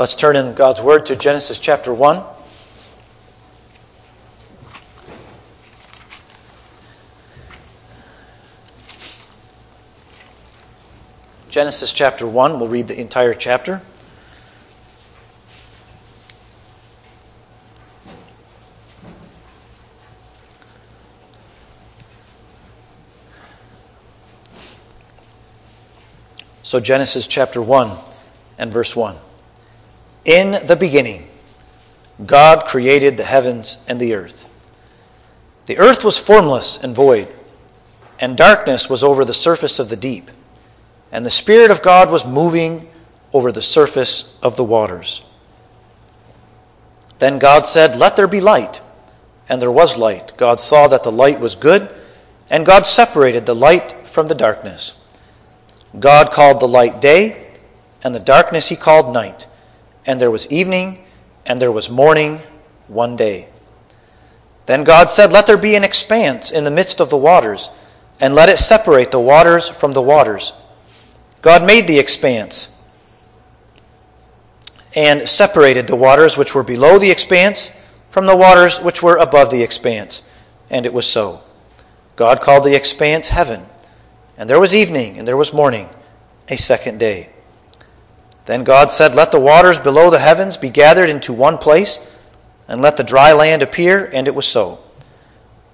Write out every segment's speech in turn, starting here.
Let's turn in God's Word to Genesis chapter 1. Genesis chapter 1, we'll read the entire chapter. So, Genesis chapter 1 and verse 1. In the beginning, God created the heavens and the earth. The earth was formless and void, and darkness was over the surface of the deep, and the Spirit of God was moving over the surface of the waters. Then God said, Let there be light. And there was light. God saw that the light was good, and God separated the light from the darkness. God called the light day, and the darkness he called night. And there was evening, and there was morning one day. Then God said, Let there be an expanse in the midst of the waters, and let it separate the waters from the waters. God made the expanse and separated the waters which were below the expanse from the waters which were above the expanse. And it was so. God called the expanse heaven. And there was evening, and there was morning, a second day. Then God said, Let the waters below the heavens be gathered into one place, and let the dry land appear, and it was so.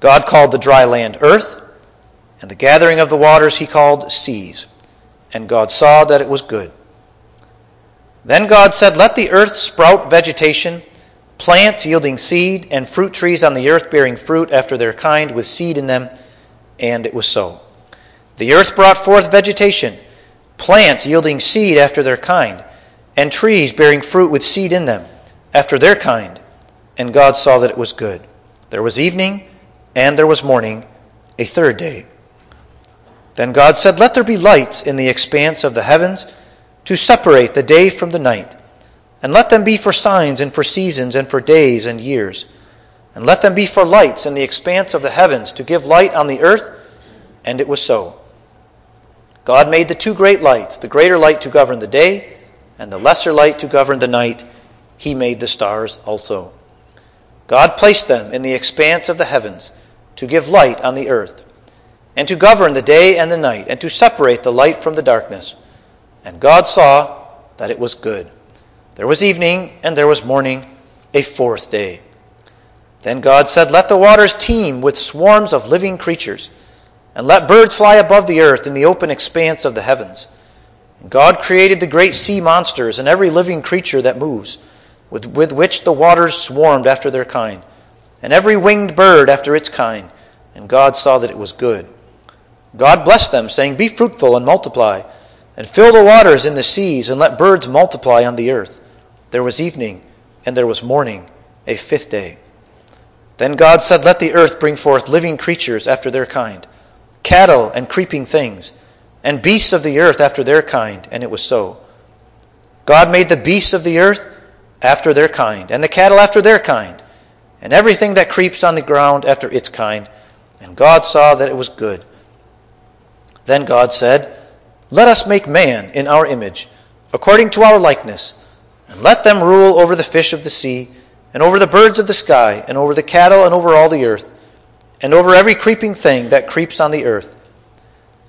God called the dry land earth, and the gathering of the waters he called seas. And God saw that it was good. Then God said, Let the earth sprout vegetation, plants yielding seed, and fruit trees on the earth bearing fruit after their kind with seed in them. And it was so. The earth brought forth vegetation, plants yielding seed after their kind, and trees bearing fruit with seed in them after their kind. And God saw that it was good. There was evening, and there was morning, a third day. Then God said, Let there be lights in the expanse of the heavens to separate the day from the night, and let them be for signs and for seasons and for days and years. And let them be for lights in the expanse of the heavens to give light on the earth. And it was so. God made the two great lights, the greater light to govern the day, and the lesser light to govern the night. He made the stars also. God placed them in the expanse of the heavens to give light on the earth, and to govern the day and the night, and to separate the light from the darkness. And God saw that it was good. There was evening, and there was morning, a fourth day. Then God said, Let the waters teem with swarms of living creatures and let birds fly above the earth in the open expanse of the heavens. And God created the great sea monsters and every living creature that moves, with, with which the waters swarmed after their kind, and every winged bird after its kind. And God saw that it was good. God blessed them, saying, Be fruitful and multiply, and fill the waters in the seas, and let birds multiply on the earth. There was evening, and there was morning, a fifth day. Then God said, Let the earth bring forth living creatures after their kind cattle and creeping things, and beasts of the earth after their kind, and it was so. God made the beasts of the earth after their kind, and the cattle after their kind, and everything that creeps on the ground after its kind. And God saw that it was good. Then God said, Let us make man in our image, according to our likeness, and let them rule over the fish of the sea, and over the birds of the sky, and over the cattle, and over all the earth and over every creeping thing that creeps on the earth.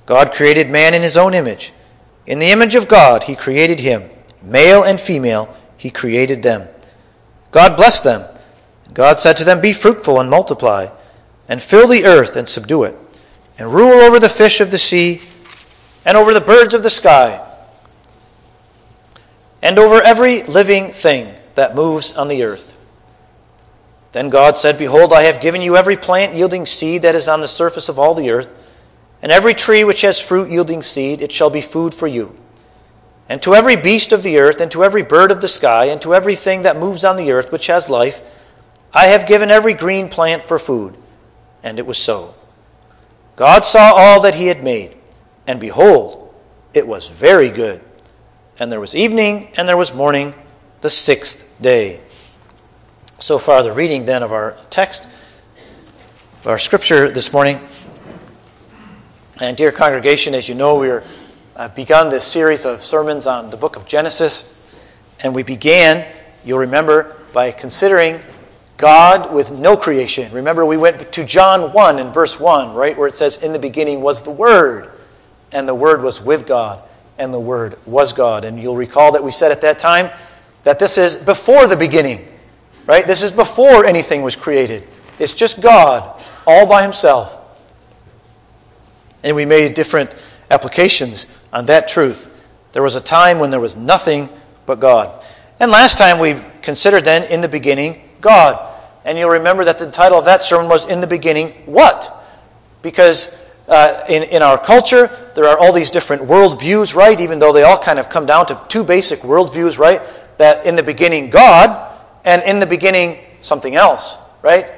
God created man in his own image. In the image of God, he created him. Male and female, he created them. God blessed them. God said to them, Be fruitful and multiply, and fill the earth and subdue it, and rule over the fish of the sea, and over the birds of the sky, and over every living thing that moves on the earth. Then God said, Behold, I have given you every plant yielding seed that is on the surface of all the earth, and every tree which has fruit yielding seed, it shall be food for you. And to every beast of the earth, and to every bird of the sky, and to everything that moves on the earth which has life, I have given every green plant for food. And it was so. God saw all that he had made, and behold, it was very good. And there was evening, and there was morning, the sixth day. So far, the reading then of our text, our scripture this morning. And, dear congregation, as you know, we've uh, begun this series of sermons on the book of Genesis. And we began, you'll remember, by considering God with no creation. Remember, we went to John 1 in verse 1, right, where it says, In the beginning was the Word, and the Word was with God, and the Word was God. And you'll recall that we said at that time that this is before the beginning, right? This is before anything was created. It's just God all by Himself. And we made different applications on that truth. There was a time when there was nothing but God. And last time we considered then, in the beginning, God. And you'll remember that the title of that sermon was In the Beginning, What? Because uh, in, in our culture, there are all these different worldviews, right? Even though they all kind of come down to two basic worldviews, right? That in the beginning, God, and in the beginning, something else, right?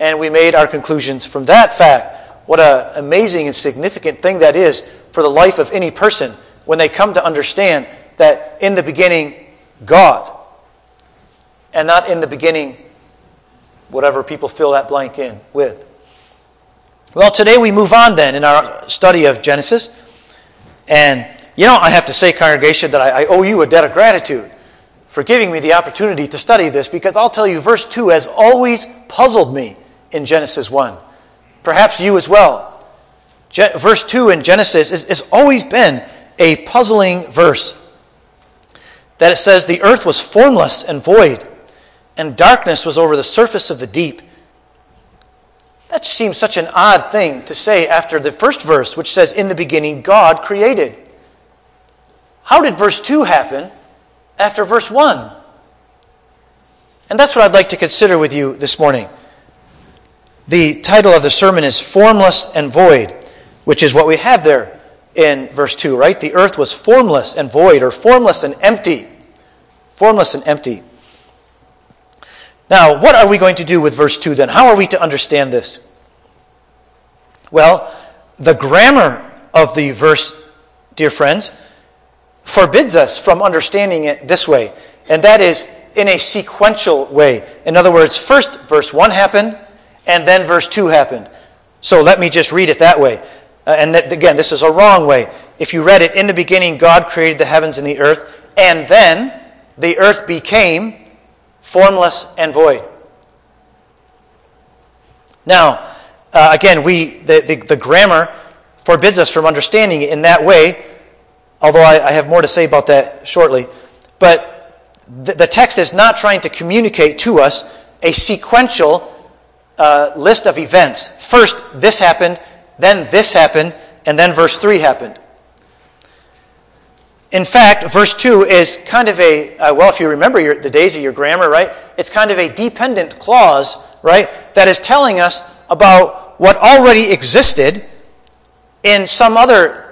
And we made our conclusions from that fact. What an amazing and significant thing that is for the life of any person when they come to understand that in the beginning, God, and not in the beginning, whatever people fill that blank in with. Well, today we move on then in our study of Genesis. And, you know, I have to say, congregation, that I, I owe you a debt of gratitude for giving me the opportunity to study this because I'll tell you, verse 2 has always puzzled me in Genesis 1. Perhaps you as well. verse 2 in Genesis has always been a puzzling verse. That it says, The earth was formless and void, and darkness was over the surface of the deep. That seems such an odd thing to say after the first verse, which says, In the beginning, God created. How did verse 2 happen after verse 1? And that's what I'd like to consider with you this morning. The title of the sermon is Formless and Void, which is what we have there in verse 2, right? The earth was formless and void, or formless and empty. Formless and empty. Now, what are we going to do with verse 2 then? How are we to understand this? Well, the grammar of the verse, dear friends, forbids us from understanding it this way, and that is in a sequential way. In other words, first verse 1 happened, and then verse 2 happened. So let me just read it that way. Uh, and that, again, this is a wrong way. If you read it, in the beginning, God created the heavens and the earth, and then the earth became formless and void. Now, uh, again, we, the, the, the, grammar forbids us from understanding it in that way, although I, I have more to say about that shortly. But the, the text is not trying to communicate to us a sequential uh, list of events. First, this happened, then this happened, and then verse 3 happened. In fact, verse 2 is kind of a, uh, well, if you remember your, the days of your grammar, right? It's kind of a dependent clause, right? That is telling us about what already existed in some other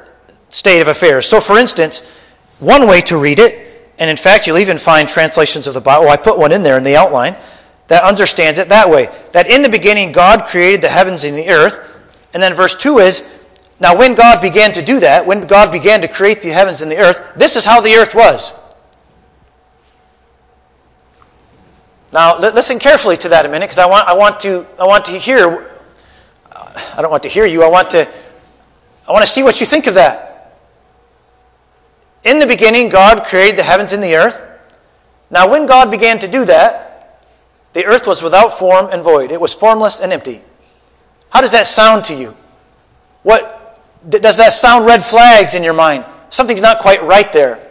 state of affairs. So, for instance, one way to read it, and in fact, you'll even find translations of the Bible, I put one in there in the outline, that understands it that way. That in the beginning, God created the heavens and the earth. And then verse 2 is now, when God began to do that, when God began to create the heavens and the earth, this is how the earth was. Now, listen carefully to that a minute, because I want, I, want to, I want to hear. I don't want to hear you. I want to, I want to see what you think of that. In the beginning, God created the heavens and the earth. Now, when God began to do that, the earth was without form and void. It was formless and empty. How does that sound to you? What, does that sound red flags in your mind? Something's not quite right there.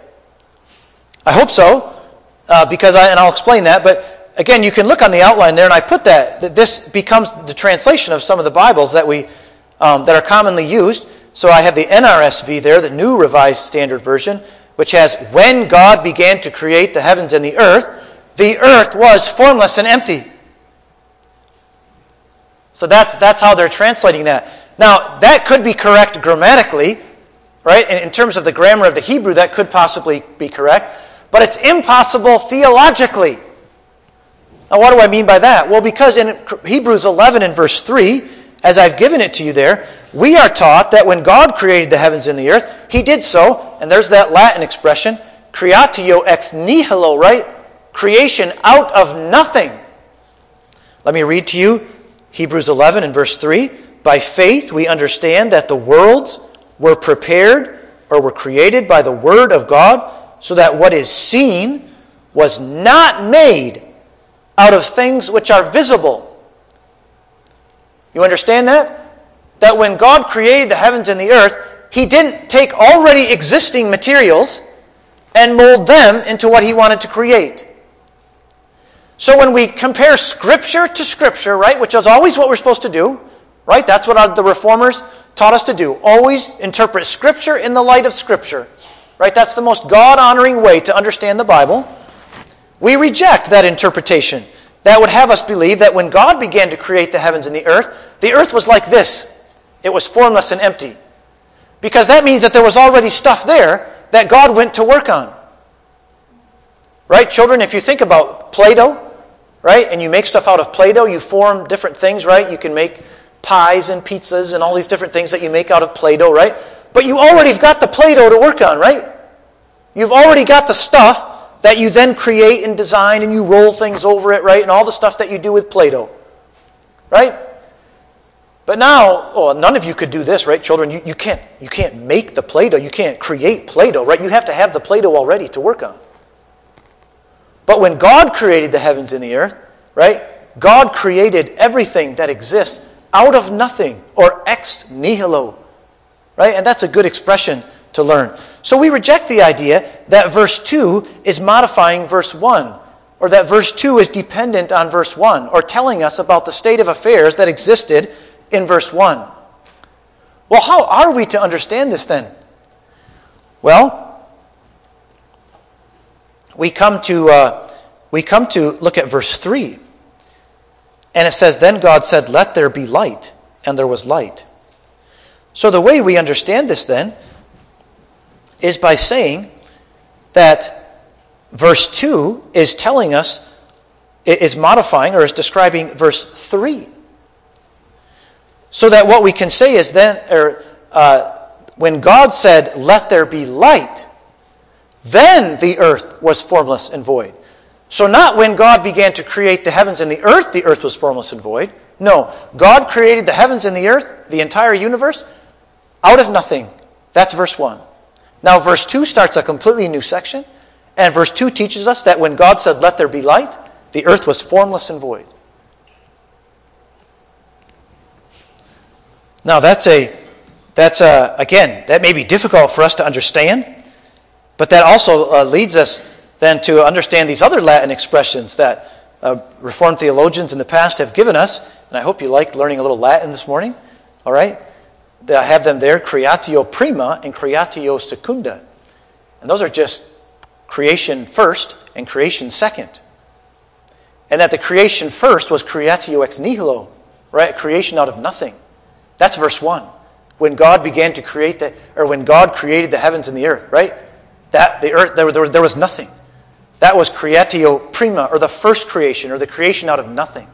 I hope so, uh, because I, and I'll explain that. But again, you can look on the outline there, and I put that that this becomes the translation of some of the Bibles that we um, that are commonly used. So I have the NRSV there, the New Revised Standard Version, which has "When God began to create the heavens and the earth, the earth was formless and empty." So that's that's how they're translating that. Now, that could be correct grammatically, right? In, in terms of the grammar of the Hebrew, that could possibly be correct. But it's impossible theologically. Now, what do I mean by that? Well, because in Hebrews 11 and verse 3, as I've given it to you there, we are taught that when God created the heavens and the earth, He did so, and there's that Latin expression, creatio ex nihilo, right? Creation out of nothing. Let me read to you Hebrews 11 and verse 3. By faith, we understand that the worlds were prepared or were created by the Word of God, so that what is seen was not made out of things which are visible. You understand that? That when God created the heavens and the earth, He didn't take already existing materials and mold them into what He wanted to create. So when we compare Scripture to Scripture, right, which is always what we're supposed to do, right? That's what our, the reformers taught us to do. Always interpret Scripture in the light of Scripture, right? That's the most God honoring way to understand the Bible. We reject that interpretation. That would have us believe that when God began to create the heavens and the earth, the earth was like this it was formless and empty. Because that means that there was already stuff there that God went to work on. Right, children, if you think about Play Doh, right, and you make stuff out of Play Doh, you form different things, right? You can make pies and pizzas and all these different things that you make out of Play Doh, right? But you already got the Play Doh to work on, right? You've already got the stuff that you then create and design and you roll things over it, right? And all the stuff that you do with Play Doh, right? But now, oh, none of you could do this, right, children? You, you, can't, you can't make the Play Doh. You can't create Play Doh, right? You have to have the Play Doh already to work on. But when God created the heavens and the earth, right, God created everything that exists out of nothing or ex nihilo, right? And that's a good expression to learn. So we reject the idea that verse 2 is modifying verse 1, or that verse 2 is dependent on verse 1, or telling us about the state of affairs that existed in verse 1. Well, how are we to understand this then? Well, we come to, uh, we come to look at verse 3. And it says, Then God said, Let there be light, and there was light. So the way we understand this then is by saying that verse 2 is telling us, is modifying or is describing verse 3. So that what we can say is then, or, uh, when God said, Let there be light, then the earth was formless and void. So, not when God began to create the heavens and the earth, the earth was formless and void. No, God created the heavens and the earth, the entire universe, out of nothing. That's verse 1. Now, verse 2 starts a completely new section. And verse 2 teaches us that when God said, Let there be light, the earth was formless and void. Now, that's a, that's a, again, that may be difficult for us to understand, but that also uh, leads us then to understand these other Latin expressions that uh, Reformed theologians in the past have given us. And I hope you like learning a little Latin this morning. All right? I have them there, creatio prima and creatio secunda. And those are just creation first and creation second. And that the creation first was creatio ex nihilo, right? Creation out of nothing. That's verse 1. When God began to create the, or when God created the heavens and the earth, right? That the earth, there, there, there was nothing. That was creatio prima, or the first creation, or the creation out of nothing.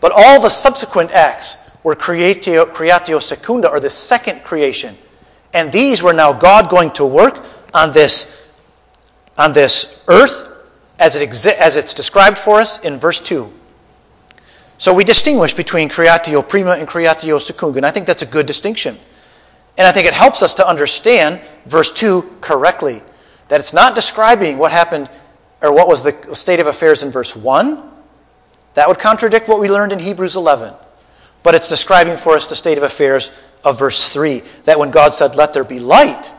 But all the subsequent acts were creatio, creatio secunda, or the second creation. And these were now God going to work on this, on this earth as, it exi- as it's described for us in verse 2. So we distinguish between creatio prima and creatio secunda, and I think that's a good distinction. And I think it helps us to understand verse 2 correctly. That it's not describing what happened or what was the state of affairs in verse 1. That would contradict what we learned in Hebrews 11. But it's describing for us the state of affairs of verse 3 that when God said, Let there be light,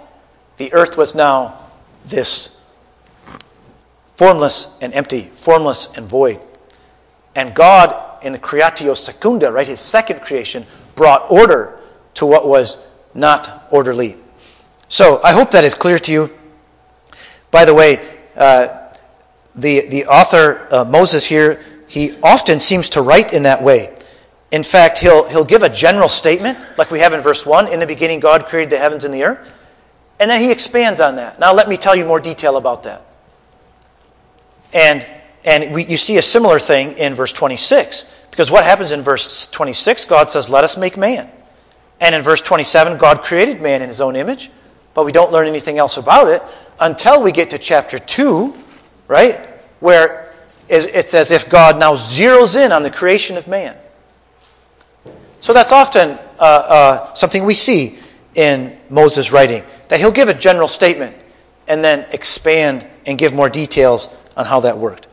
the earth was now this formless and empty, formless and void. And God, in the creatio secunda, right, his second creation, brought order to what was not orderly. So I hope that is clear to you. By the way, uh, the, the author, uh, Moses here, he often seems to write in that way. In fact, he'll, he'll give a general statement, like we have in verse 1 In the beginning, God created the heavens and the earth. And then he expands on that. Now, let me tell you more detail about that. And, and we, you see a similar thing in verse 26. Because what happens in verse 26? God says, Let us make man. And in verse 27, God created man in his own image. But we don't learn anything else about it until we get to chapter 2, right? Where it's as if God now zeroes in on the creation of man. So that's often uh, uh, something we see in Moses' writing, that he'll give a general statement. and then expand and give more details on how that worked.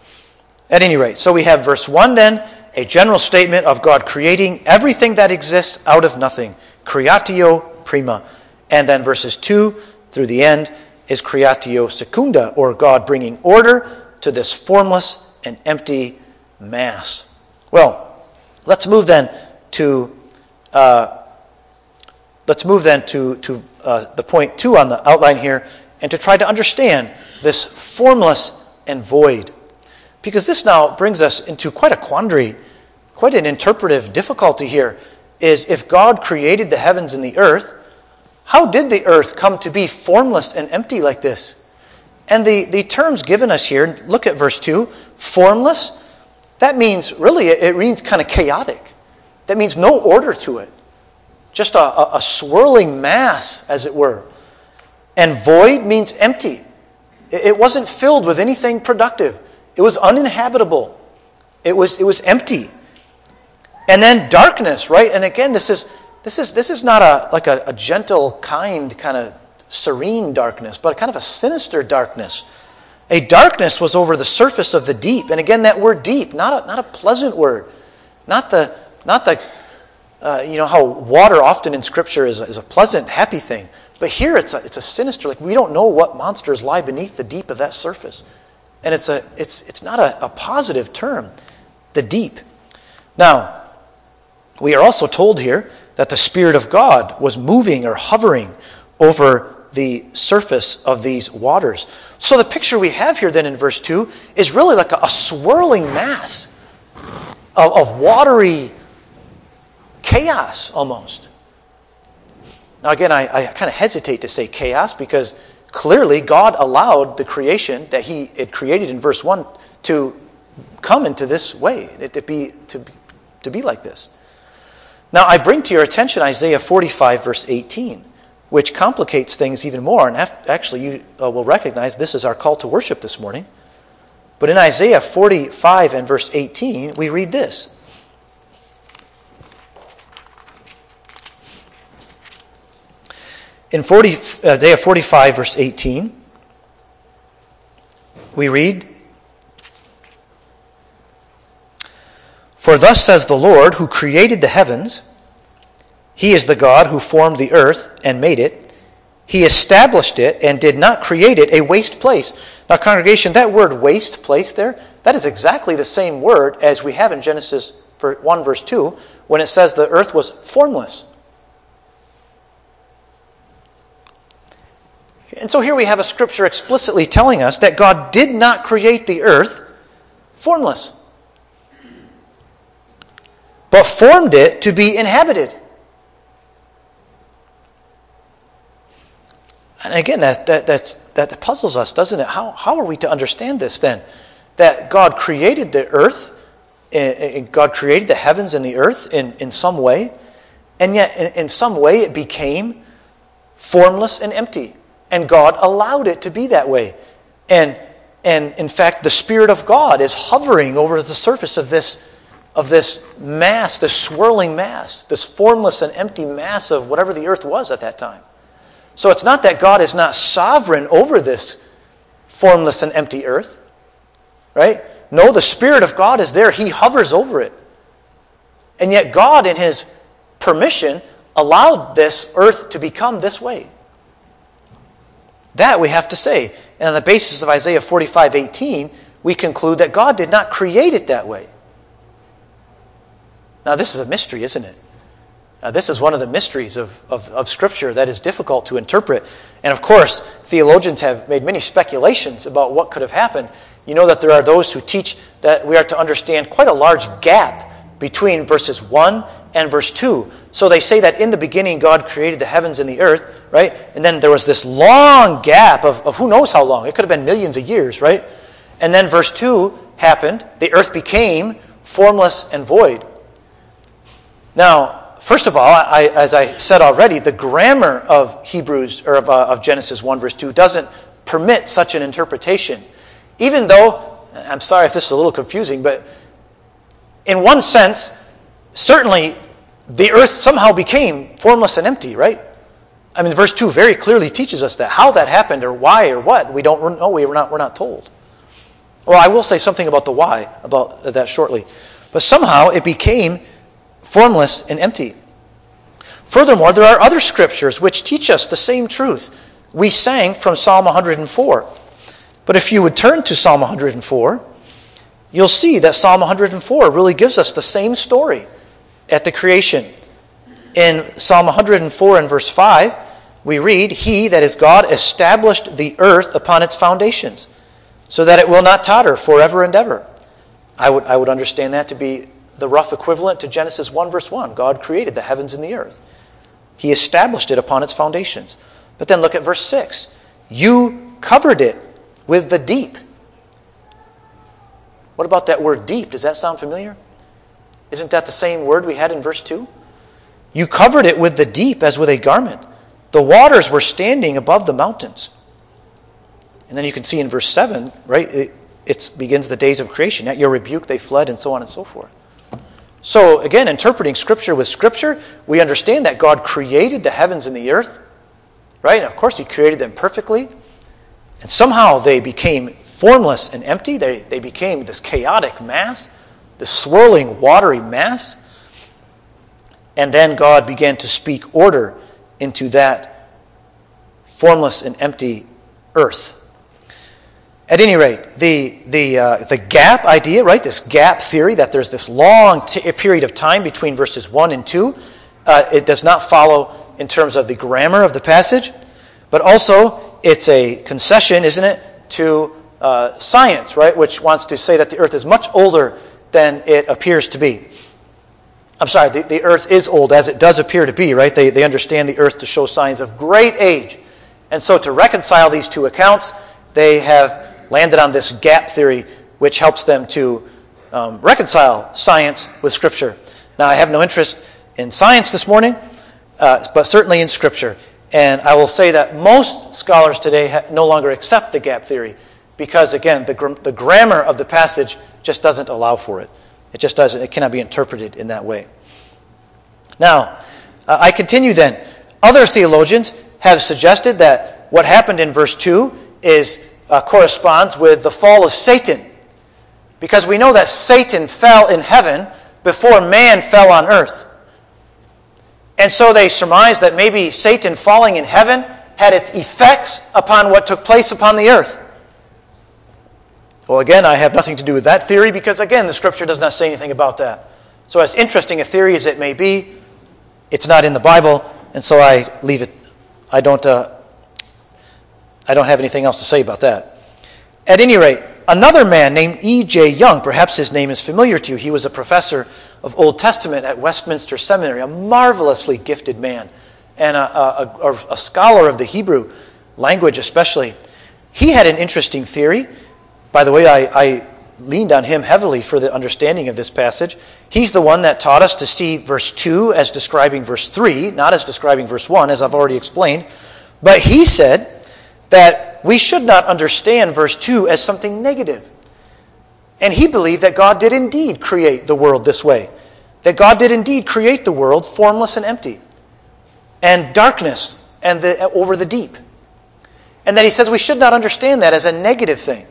At any rate, so we have verse 1 then, a general statement of God creating everything that exists out of nothing. Creatio prima. And then verses 2 through the end is creatio secunda, or God bringing order to this formless and empty mass. Well, let's move then to uh, let's move then to, to uh, the point two on the outline here, and to try to understand this formless and void. Because this now brings us into quite a quandary, quite an interpretive difficulty here. Is if God created the heavens and the earth, how did the earth come to be formless and empty like this? And the, the terms given us here, look at verse 2 formless, that means really, it means kind of chaotic. That means no order to it, just a, a, a swirling mass, as it were. And void means empty. It, it wasn't filled with anything productive, it was uninhabitable, it was, it was empty. And then darkness, right? And again, this is this is, this is not a, like a, a gentle, kind, kind of serene darkness, but kind of a sinister darkness. A darkness was over the surface of the deep. And again, that word deep, not a, not a pleasant word. Not the, not the uh, you know, how water often in Scripture is a, is a pleasant, happy thing. But here it's a, it's a sinister, like we don't know what monsters lie beneath the deep of that surface. And it's, a, it's, it's not a, a positive term, the deep. Now, we are also told here that the Spirit of God was moving or hovering over the surface of these waters. So the picture we have here then in verse 2 is really like a, a swirling mass of, of watery chaos almost. Now, again, I, I kind of hesitate to say chaos because clearly God allowed the creation that He had created in verse 1 to come into this way, to be, to, to be like this. Now, I bring to your attention Isaiah 45, verse 18, which complicates things even more. And actually, you uh, will recognize this is our call to worship this morning. But in Isaiah 45 and verse 18, we read this. In 40, uh, Isaiah 45, verse 18, we read, For thus says the Lord, who created the heavens, He is the God who formed the earth and made it. He established it and did not create it a waste place. Now, congregation, that word waste place there, that is exactly the same word as we have in Genesis 1, verse 2, when it says the earth was formless. And so here we have a scripture explicitly telling us that God did not create the earth formless but formed it to be inhabited. And again, that, that, that, that puzzles us, doesn't it? How, how are we to understand this then? That God created the earth, eh, eh, God created the heavens and the earth in, in some way, and yet in, in some way it became formless and empty. And God allowed it to be that way. And, and in fact, the Spirit of God is hovering over the surface of this of this mass, this swirling mass, this formless and empty mass of whatever the earth was at that time. So it's not that God is not sovereign over this formless and empty earth, right? No, the Spirit of God is there, He hovers over it. And yet, God, in His permission, allowed this earth to become this way. That we have to say. And on the basis of Isaiah 45 18, we conclude that God did not create it that way. Now, this is a mystery, isn't it? Now, this is one of the mysteries of, of, of, Scripture that is difficult to interpret. And of course, theologians have made many speculations about what could have happened. You know that there are those who teach that we are to understand quite a large gap between verses 1 and verse 2. So they say that in the beginning God created the heavens and the earth, right? And then there was this long gap of, of who knows how long. It could have been millions of years, right? And then verse 2 happened. The earth became formless and void. Now, first of all, I, as I said already, the grammar of Hebrews or of, uh, of Genesis 1 verse 2 doesn't permit such an interpretation. Even though, I'm sorry if this is a little confusing, but in one sense, certainly the earth somehow became formless and empty, right? I mean, verse 2 very clearly teaches us that. How that happened or why or what, we don't know. We're not, we're not told. Well, I will say something about the why, about that shortly. But somehow it became formless and empty. Furthermore, there are other scriptures which teach us the same truth. We sang from Psalm 104. But if you would turn to Psalm 104, you'll see that Psalm 104 really gives us the same story at the creation. In Psalm 104 and verse 5, we read, He, that is God, established the earth upon its foundations, so that it will not totter forever and ever. I would, I would understand that to be the rough equivalent to Genesis 1, verse 1. God created the heavens and the earth, He established it upon its foundations. But then look at verse 6. You covered it with the deep. What about that word deep? Does that sound familiar? Isn't that the same word we had in verse 2? You covered it with the deep as with a garment. The waters were standing above the mountains. And then you can see in verse 7, right? It, begins the days of creation. At your rebuke they fled, and so on and so forth. So, again, interpreting Scripture with Scripture, we understand that God created the heavens and the earth, right? And of course, He created them perfectly. And somehow they became formless and empty. They, they became this chaotic mass, this swirling, watery mass. And then God began to speak order into that formless and empty earth. At any rate, the, the, uh, the gap idea, right, this gap theory that there's this long t- period of time between verses 1 and 2, uh, it does not follow in terms of the grammar of the passage, but also it's a concession, isn't it, to uh, science, right, which wants to say that the earth is much older than it appears to be. I'm sorry, the, the earth is old as it does appear to be, right? They, they understand the earth to show signs of great age. And so to reconcile these two accounts, they have landed on this gap theory, which helps them to um, reconcile science with Scripture. Now, I have no interest in science this morning, uh, but certainly in Scripture. And I will say that most scholars today ha- no longer accept the gap theory because, again, the, gr- the grammar of the passage just doesn't allow for it. It just doesn't, it cannot be interpreted in that way. Now, uh, I continue then. Other theologians have suggested that what happened in verse 2 is, uh, corresponds with the fall of Satan. Because we know that Satan fell in heaven before man fell on earth. And so they surmise that maybe Satan falling in heaven had its effects upon what took place upon the earth. Well, again, I have nothing to do with that theory because, again, the scripture does not say anything about that. So, as interesting a theory as it may be, it's not in the Bible, and so I leave it. I don't, uh, I don't have anything else to say about that. At any rate, another man named E.J. Young, perhaps his name is familiar to you, he was a professor of Old Testament at Westminster Seminary, a marvelously gifted man, and a, a, a, a scholar of the Hebrew language, especially. He had an interesting theory. By the way, I, I leaned on him heavily for the understanding of this passage. He's the one that taught us to see verse 2 as describing verse 3, not as describing verse 1, as I've already explained. But he said that we should not understand verse 2 as something negative. And he believed that God did indeed create the world this way, that God did indeed create the world formless and empty, and darkness and the, over the deep. And that he says we should not understand that as a negative thing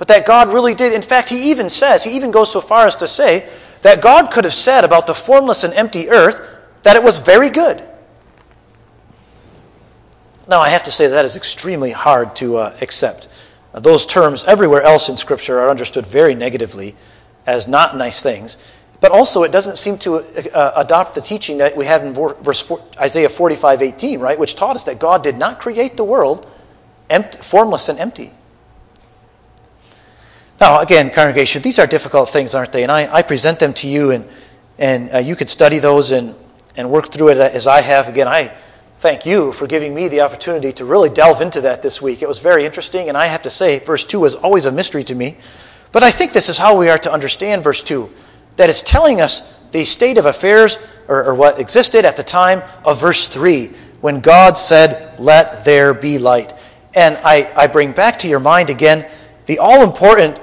but that God really did. In fact, he even says, he even goes so far as to say that God could have said about the formless and empty earth that it was very good. Now, I have to say that, that is extremely hard to uh, accept. Uh, those terms everywhere else in Scripture are understood very negatively as not nice things. But also, it doesn't seem to uh, adopt the teaching that we have in verse 4, Isaiah 45 18, right? Which taught us that God did not create the world empty, formless and empty. Now, again, congregation, these are difficult things, aren't they? And I, I present them to you, and, and uh, you could study those and, and work through it as I have. Again, I thank you for giving me the opportunity to really delve into that this week. It was very interesting, and I have to say, verse 2 was always a mystery to me. But I think this is how we are to understand verse 2 that it's telling us the state of affairs, or, or what existed at the time of verse 3, when God said, Let there be light. And I, I bring back to your mind again the all important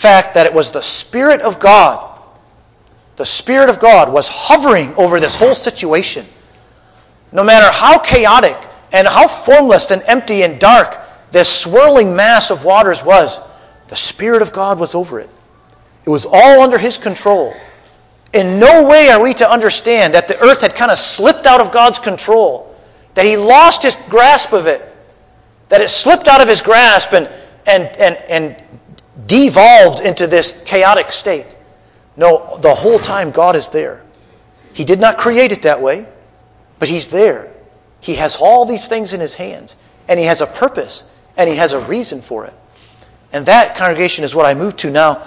fact that it was the Spirit of God, the Spirit of God was hovering over this whole situation. no matter how chaotic and how formless and empty and dark this swirling mass of waters was, the Spirit of God was over it. It was all under His control. In no way are we to understand that the earth had kind of slipped out of God's control, that He lost His grasp of it, that it slipped out of His grasp and, and, and, and devolved into this chaotic state. No, the whole time God is there. He did not create it that way, but He's there. He has all these things in His hands, and He has a purpose, and He has a reason for it. And that, congregation, is what I move to now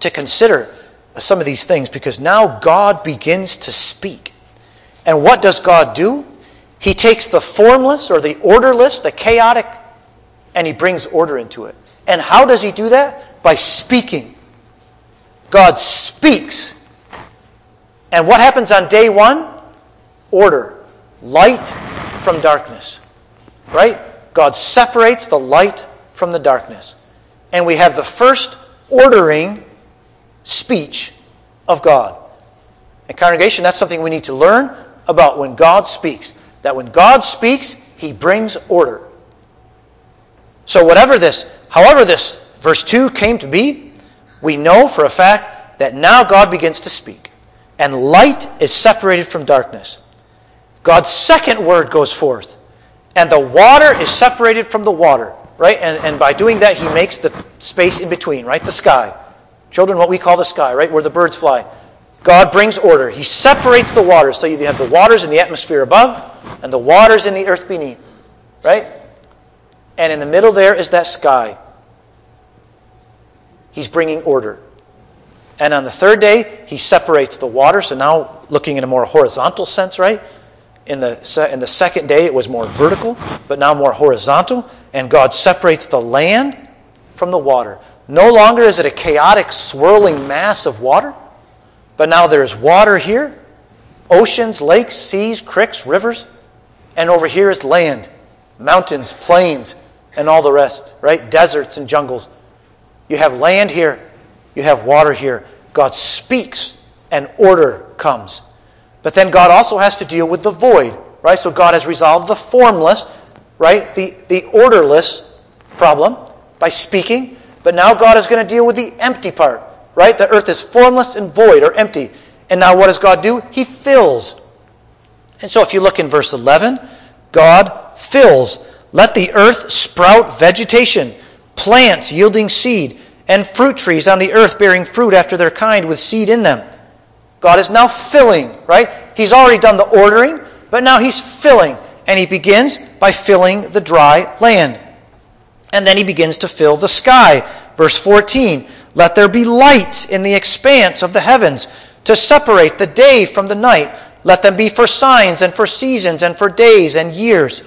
to consider some of these things because now God begins to speak. And what does God do? He takes the formless or the orderless, the chaotic, and He brings order into it. And how does He do that? By speaking. God speaks. And what happens on day one? Order. Light from darkness. Right? God separates the light from the darkness. And we have the first ordering speech of God. And, congregation, that's something we need to learn about when God speaks. That when God speaks, He brings order. So, whatever this, however, this verse 2 came to be, we know for a fact that now God begins to speak. And light is separated from darkness. God's second word goes forth. And the water is separated from the water, right? And, and by doing that, He makes the space in between, right? The sky. Children, what we call the sky, right? Where the birds fly. God brings order. He separates the waters. So you have the waters in the atmosphere above and the waters in the earth beneath, right? And in the middle there is that sky. He's bringing order. And on the third day, he separates the water. So now, looking in a more horizontal sense, right? In the, in the second day, it was more vertical, but now more horizontal. And God separates the land from the water. No longer is it a chaotic, swirling mass of water, but now there's water here oceans, lakes, seas, creeks, rivers, and over here is land mountains, plains, and all the rest, right? Deserts and jungles. You have land here, you have water here. God speaks, and order comes. But then God also has to deal with the void, right? So God has resolved the formless, right? The, the orderless problem by speaking. But now God is going to deal with the empty part, right? The earth is formless and void or empty. And now what does God do? He fills. And so if you look in verse 11, God fills. Let the earth sprout vegetation, plants yielding seed, and fruit trees on the earth bearing fruit after their kind with seed in them. God is now filling, right? He's already done the ordering, but now he's filling. And he begins by filling the dry land. And then he begins to fill the sky. Verse 14 Let there be light in the expanse of the heavens to separate the day from the night. Let them be for signs and for seasons and for days and years.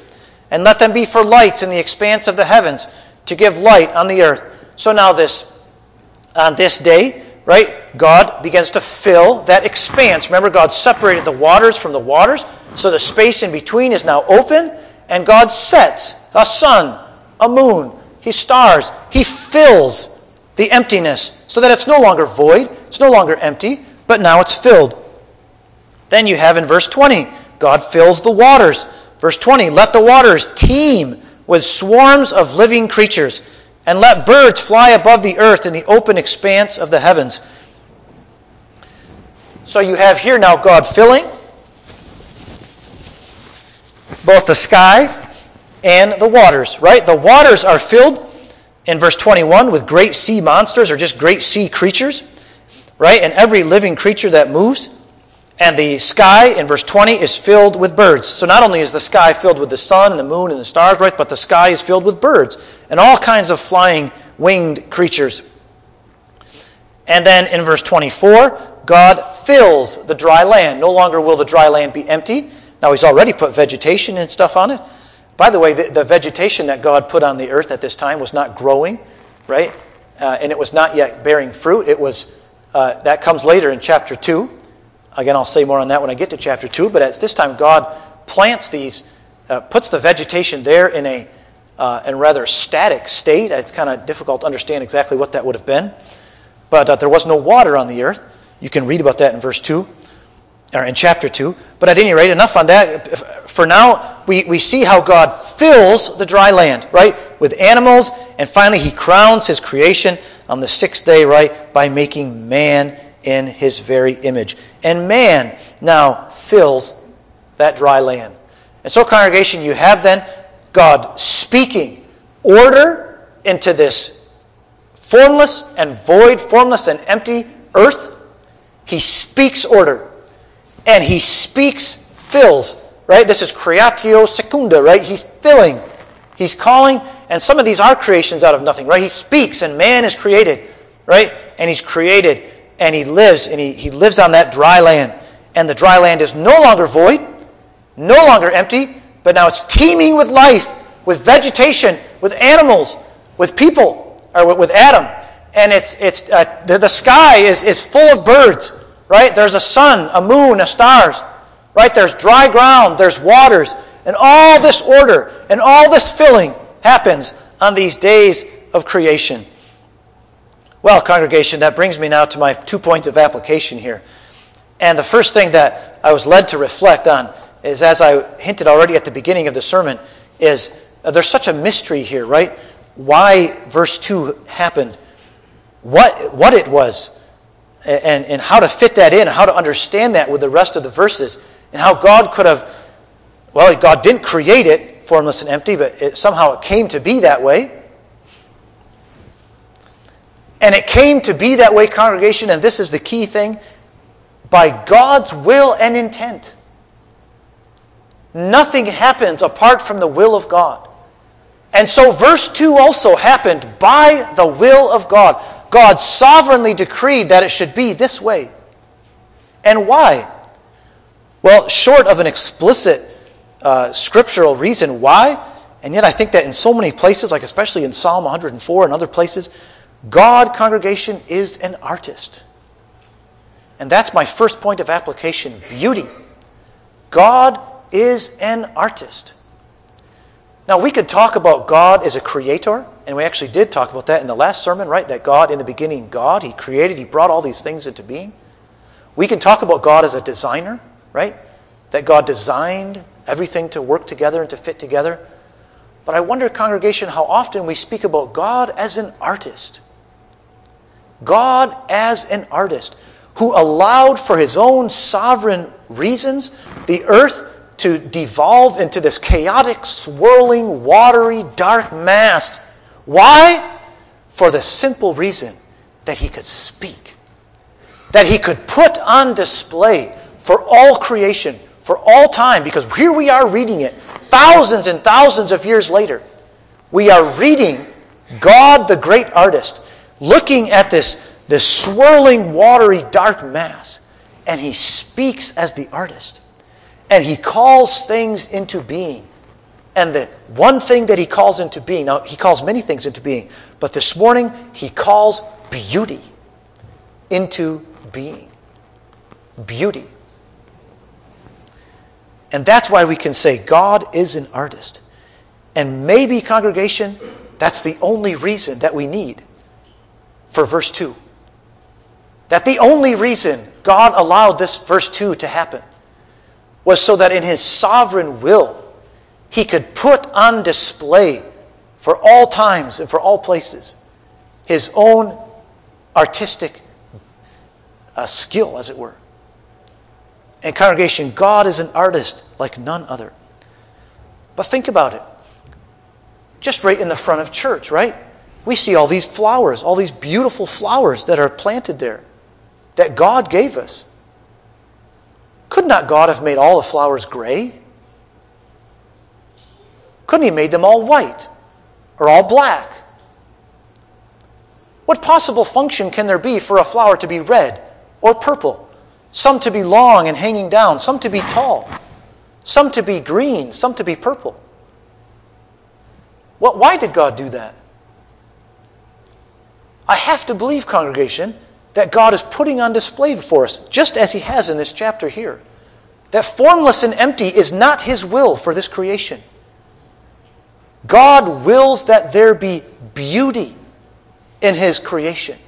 And let them be for lights in the expanse of the heavens to give light on the earth. So now, this, on this day, right, God begins to fill that expanse. Remember, God separated the waters from the waters, so the space in between is now open, and God sets a sun, a moon, he stars. He fills the emptiness so that it's no longer void, it's no longer empty, but now it's filled. Then you have in verse 20, God fills the waters. Verse 20, let the waters teem with swarms of living creatures, and let birds fly above the earth in the open expanse of the heavens. So you have here now God filling both the sky and the waters, right? The waters are filled in verse 21 with great sea monsters or just great sea creatures, right? And every living creature that moves. And the sky in verse 20 is filled with birds. So not only is the sky filled with the sun and the moon and the stars, right? But the sky is filled with birds and all kinds of flying winged creatures. And then in verse 24, God fills the dry land. No longer will the dry land be empty. Now, He's already put vegetation and stuff on it. By the way, the, the, vegetation that God put on the earth at this time was not growing, right? Uh, and it was not yet bearing fruit. It was uh, that comes later in chapter two. Again, I'll say more on that when I get to chapter two. But at this time, God plants these, uh, puts the vegetation there in a uh, in rather static state. It's kind of difficult to understand exactly what that would have been. But uh, there was no water on the earth. You can read about that in verse two. or in chapter 2. But at any rate, enough on that. For now, we, we see how God fills the dry land, right, with animals, and finally he crowns his creation on the sixth day, right, by making man in his very image. And man now fills that dry land. And so, congregation, you have then God speaking order into this formless and void, formless and empty earth. He speaks order. And he speaks, fills, right? This is creatio secunda, right? He's filling. He's calling, and some of these are creations out of nothing, right? He speaks, and man is created, right? And he's created, and he lives, and he, he lives on that dry land. And the dry land is no longer void, no longer empty, but now it's teeming with life, with vegetation, with animals, with people, or with Adam. And it's, it's, uh, the, the sky is, is full of birds, right? There's a sun, a moon, a stars, right? There's dry ground, there's waters, and all this order and all this filling happens on these days of creation. Well, congregation, that brings me now to my two points of application here. And the first thing that I was led to reflect on is, as I hinted already at the beginning of the sermon, is uh, there's such a mystery here, right? Why verse 2 happened, what, what it was, and, and how to fit that in, how to understand that with the rest of the verses, and how God could have, well, God didn't create it formless and empty, but it, somehow it came to be that way. And it came to be that way, congregation, and this is the key thing by God's will and intent. Nothing happens apart from the will of God. And so, verse 2 also happened by the will of God. God sovereignly decreed that it should be this way. And why? Well, short of an explicit uh, scriptural reason why, and yet I think that in so many places, like especially in Psalm 104 and other places, God, congregation, is an artist. And that's my first point of application beauty. God is an artist. Now, we could talk about God as a creator, and we actually did talk about that in the last sermon, right? That God, in the beginning, God, He created, He brought all these things into being. We can talk about God as a designer, right? That God designed everything to work together and to fit together. But I wonder, congregation, how often we speak about God as an artist. God as an artist who allowed for his own sovereign reasons the earth to devolve into this chaotic, swirling, watery, dark mass. Why? For the simple reason that he could speak, that he could put on display for all creation, for all time, because here we are reading it thousands and thousands of years later. We are reading God, the great artist, looking at this, this swirling, watery, dark mass, and he speaks as the artist and he calls things into being. And the one thing that he calls into being, now he calls many things into being, but this morning he calls beauty into being. Beauty. And that's why we can say God is an artist. And maybe, congregation, that's the only reason that we need for verse 2. That the only reason God allowed this verse 2 to happen was so that in his sovereign will, he could put on display for all times and for all places his own artistic uh, skill, as it were. And, congregation, God is an artist like none other. But think about it. Just right in the front of church, right? We see all these flowers, all these beautiful flowers that are planted there that God gave us. Could not God have made all the flowers gray? Couldn't He made them all white or all black? What possible function can there be for a flower to be red or purple? Some to be long and hanging down, some to be tall, some to be green, some to be purple. What, why did God do that? I have to believe, congregation, that God is putting on display for us, just as He has in this chapter here. That formless and empty is not His will for this creation. God wills that there be beauty in His creation.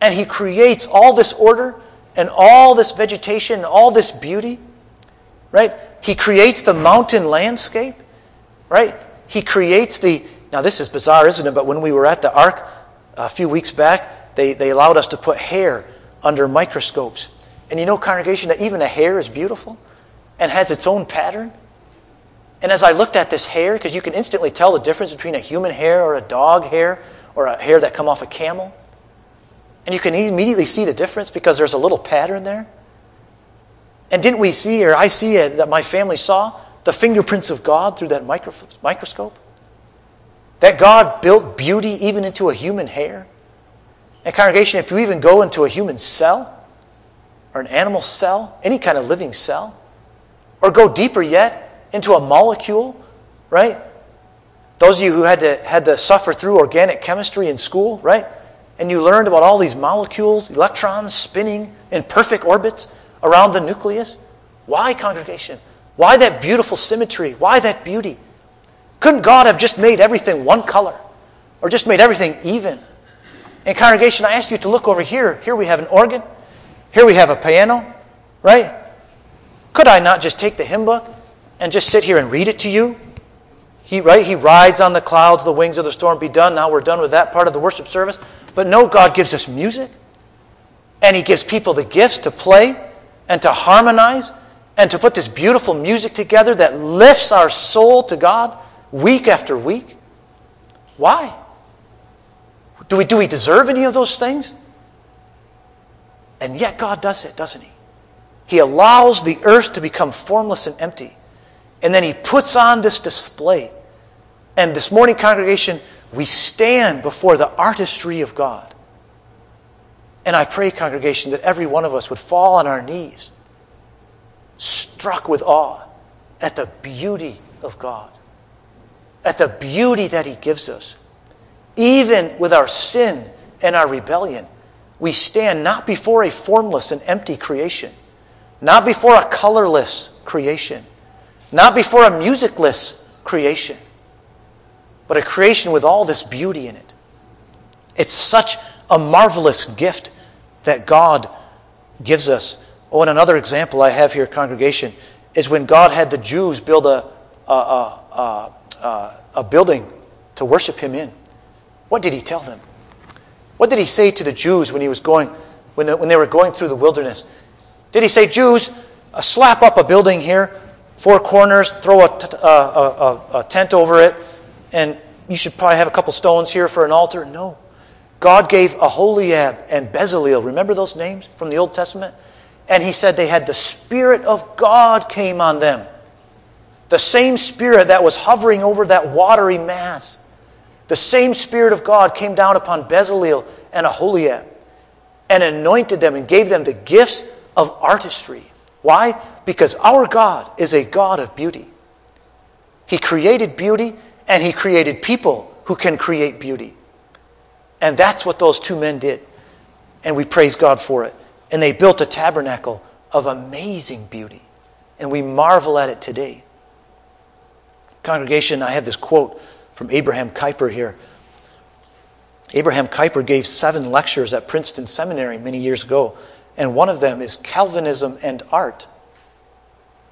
And He creates all this order and all this vegetation, and all this beauty, right? He creates the mountain landscape, right? He creates the. Now, this is bizarre, isn't it? But when we were at the Ark a few weeks back, they, they allowed us to put hair under microscopes. And you know, congregation, that even a hair is beautiful and has its own pattern. And as I looked at this hair, because you can instantly tell the difference between a human hair or a dog hair or a hair that come off a camel. And you can immediately see the difference because there's a little pattern there. And didn't we see, or I see it, that my family saw the fingerprints of God through that microscope? That God built beauty even into a human hair? And, congregation, if you even go into a human cell, or an animal cell, any kind of living cell, or go deeper yet into a molecule, right? Those of you who had to, had to suffer through organic chemistry in school, right? And you learned about all these molecules, electrons spinning in perfect orbits around the nucleus. Why, congregation? Why that beautiful symmetry? Why that beauty? Couldn't God have just made everything one color or just made everything even? And, congregation, I ask you to look over here. Here we have an organ, here we have a piano, right? Could I not just take the hymn book and just sit here and read it to you? He, right? He rides on the clouds, the wings of the storm be done. Now we're done with that part of the worship service. But no, God gives us music. And He gives people the gifts to play and to harmonize and to put this beautiful music together that lifts our soul to God week after week. Why? Do we, do we deserve any of those things? And yet God does it, doesn't He? He allows the earth to become formless and empty. And then He puts on this display. And this morning, congregation, we stand before the artistry of God. And I pray, congregation, that every one of us would fall on our knees, struck with awe at the beauty of God, at the beauty that He gives us. Even with our sin and our rebellion, we stand not before a formless and empty creation, not before a colorless creation, not before a musicless creation, but a creation with all this beauty in it. It's such a marvelous gift that God gives us. Oh, and another example I have here, congregation, is when God had the Jews build a, a, a, a, a building to worship Him in. What did He tell them? What did He say to the Jews when He was going, when, the, when they were going through the wilderness? Did He say, Jews, uh, slap up a building here, four corners, throw a, uh, tent over it, and you should probably have a couple stones here for an altar. No. God gave Aholiab and Bezaleel. Remember those names from the Old Testament? And he said they had the Spirit of God came on them. The same Spirit that was hovering over that watery mass. The same Spirit of God came down upon Bezalel and Aholiab and anointed them and gave them the gifts of artistry. Why? Because our God is a God of beauty. He created beauty and He created people who can create beauty. And that's what those two men did. And we praise God for it. And they built a tabernacle of amazing beauty. And we marvel at it today. Congregation, I have this quote from Abraham Kuyper here. Abraham Kuyper gave seven lectures at Princeton Seminary many years ago, and one of them is Calvinism and Art.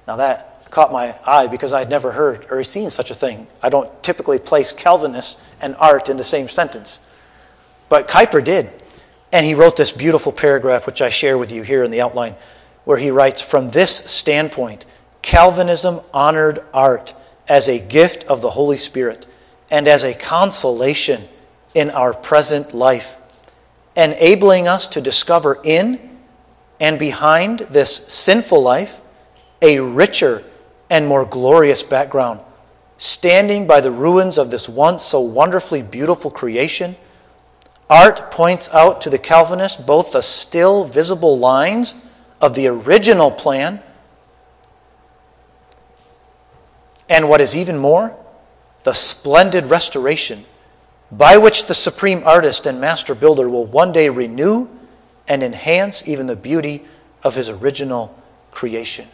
Now, that caught my eye because I had never heard or seen such a thing. I don't typically place Calvinists and art in the same sentence. But Kuyper did. And he wrote this beautiful paragraph, which I share with you here in the outline, where he writes From this standpoint, Calvinism honored art as a gift of the Holy Spirit and as a consolation in our present life, enabling us to discover in and behind this sinful life a richer and more glorious background. Standing by the ruins of this once so wonderfully beautiful creation, art points out to the Calvinist both the still visible lines of the original plan and what is even more, the splendid restoration by which the supreme artist and master builder will one day renew and enhance even the beauty of his original creation.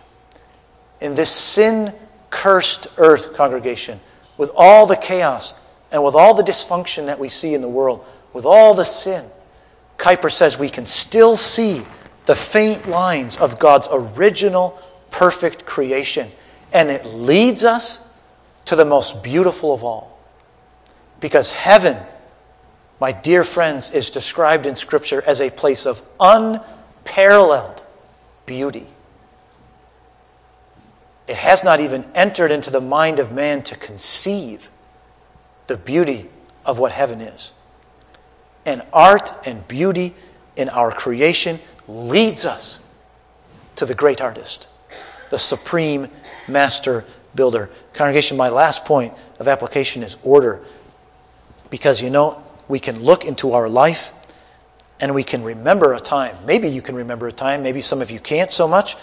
In this sin cursed earth, congregation, with all the chaos and with all the dysfunction that we see in the world, with all the sin, Kuyper says we can still see the faint lines of God's original perfect creation. And it leads us to the most beautiful of all. Because heaven, my dear friends, is described in Scripture as a place of unparalleled beauty. It has not even entered into the mind of man to conceive the beauty of what heaven is. And art and beauty in our creation leads us to the great artist, the supreme master builder. Congregation, my last point of application is order. Because you know, we can look into our life and we can remember a time. Maybe you can remember a time, maybe some of you can't so much.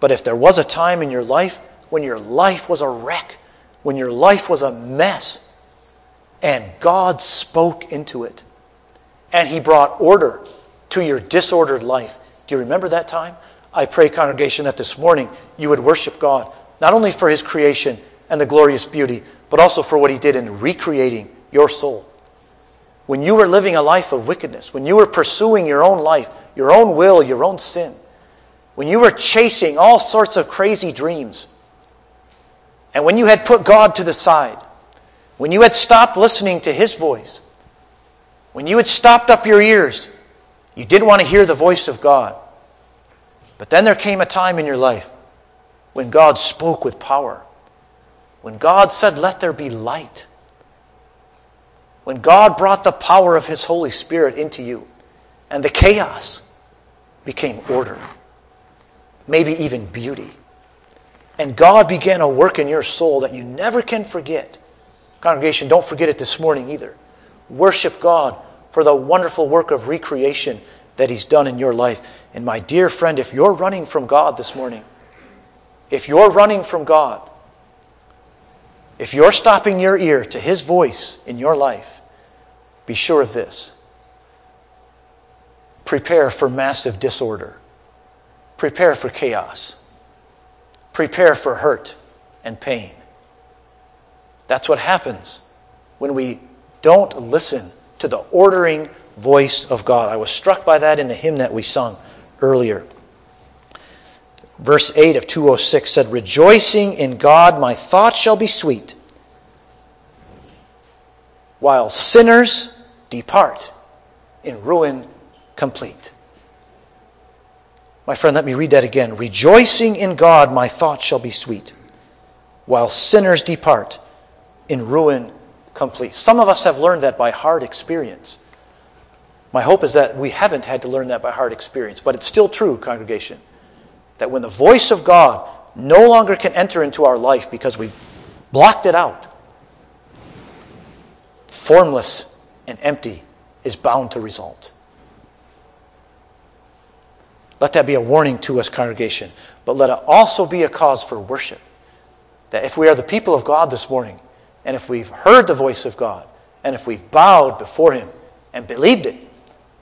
But if there was a time in your life when your life was a wreck, when your life was a mess, and God spoke into it, and He brought order to your disordered life. Do you remember that time? I pray, congregation, that this morning you would worship God, not only for His creation and the glorious beauty, but also for what He did in recreating your soul. When you were living a life of wickedness, when you were pursuing your own life, your own will, your own sin, when you were chasing all sorts of crazy dreams, and when you had put God to the side, when you had stopped listening to His voice, when you had stopped up your ears, you didn't want to hear the voice of God. But then there came a time in your life when God spoke with power, when God said, Let there be light, when God brought the power of His Holy Spirit into you, and the chaos became order, maybe even beauty. And God began a work in your soul that you never can forget. Congregation, don't forget it this morning either. Worship God for the wonderful work of recreation that He's done in your life. And my dear friend, if you're running from God this morning, if you're running from God, if you're stopping your ear to His voice in your life, be sure of this. Prepare for massive disorder. Prepare for chaos prepare for hurt and pain. That's what happens when we don't listen to the ordering voice of God. I was struck by that in the hymn that we sung earlier. Verse 8 of 206 said, Rejoicing in God, my thoughts shall be sweet, while sinners depart in ruin complete. My friend, let me read that again. Rejoicing in God, my thoughts shall be sweet, while sinners depart in ruin complete. Some of us have learned that by hard experience. My hope is that we haven't had to learn that by hard experience, but it's still true, congregation, that when the voice of God no longer can enter into our life because we blocked it out, formless and empty is bound to result. Let that be a warning to us, congregation. But let it also be a cause for worship. That if we are the people of God this morning, and if we've heard the voice of God, and if we've bowed before Him and believed it,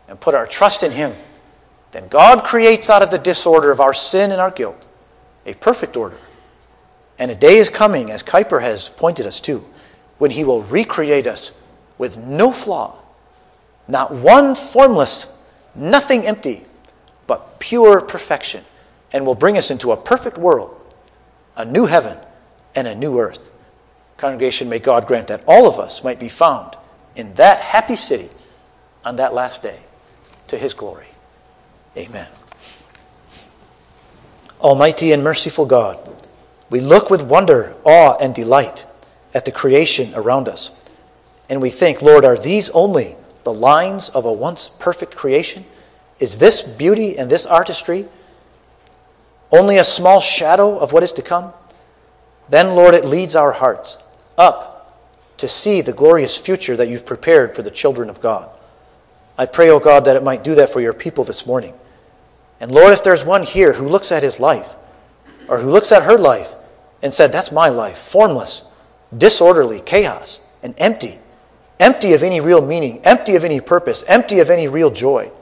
and put our trust in Him, then God creates out of the disorder of our sin and our guilt a perfect order. And a day is coming, as Kuyper has pointed us to, when He will recreate us with no flaw, not one formless, nothing empty, but pure perfection, and will bring us into a perfect world, a new heaven, and a new earth. Congregation, may God grant that all of us might be found in that happy city on that last day to his glory. Amen. Almighty and merciful God, we look with wonder, awe, and delight at the creation around us. And we think, Lord, are these only the lines of a once perfect creation? Is this beauty and this artistry only a small shadow of what is to come? Then, Lord, it leads our hearts up to see the glorious future that you've prepared for the children of God. I pray, O oh God, that it might do that for your people this morning. And Lord, if there's one here who looks at his life, or who looks at her life and said, That's my life, formless, disorderly, chaos, and empty, empty of any real meaning, empty of any purpose, empty of any real joy.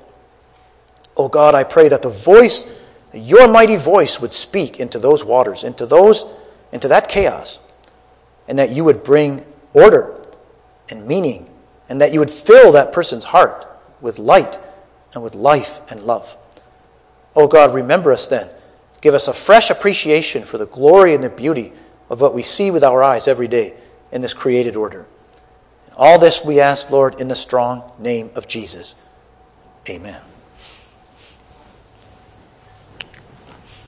Oh God, I pray that the voice, your mighty voice would speak into those waters, into those, into that chaos, and that you would bring order and meaning, and that you would fill that person's heart with light and with life and love. O God, remember us then. Give us a fresh appreciation for the glory and the beauty of what we see with our eyes every day in this created order. All this we ask, Lord, in the strong name of Jesus. Amen.